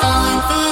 falling the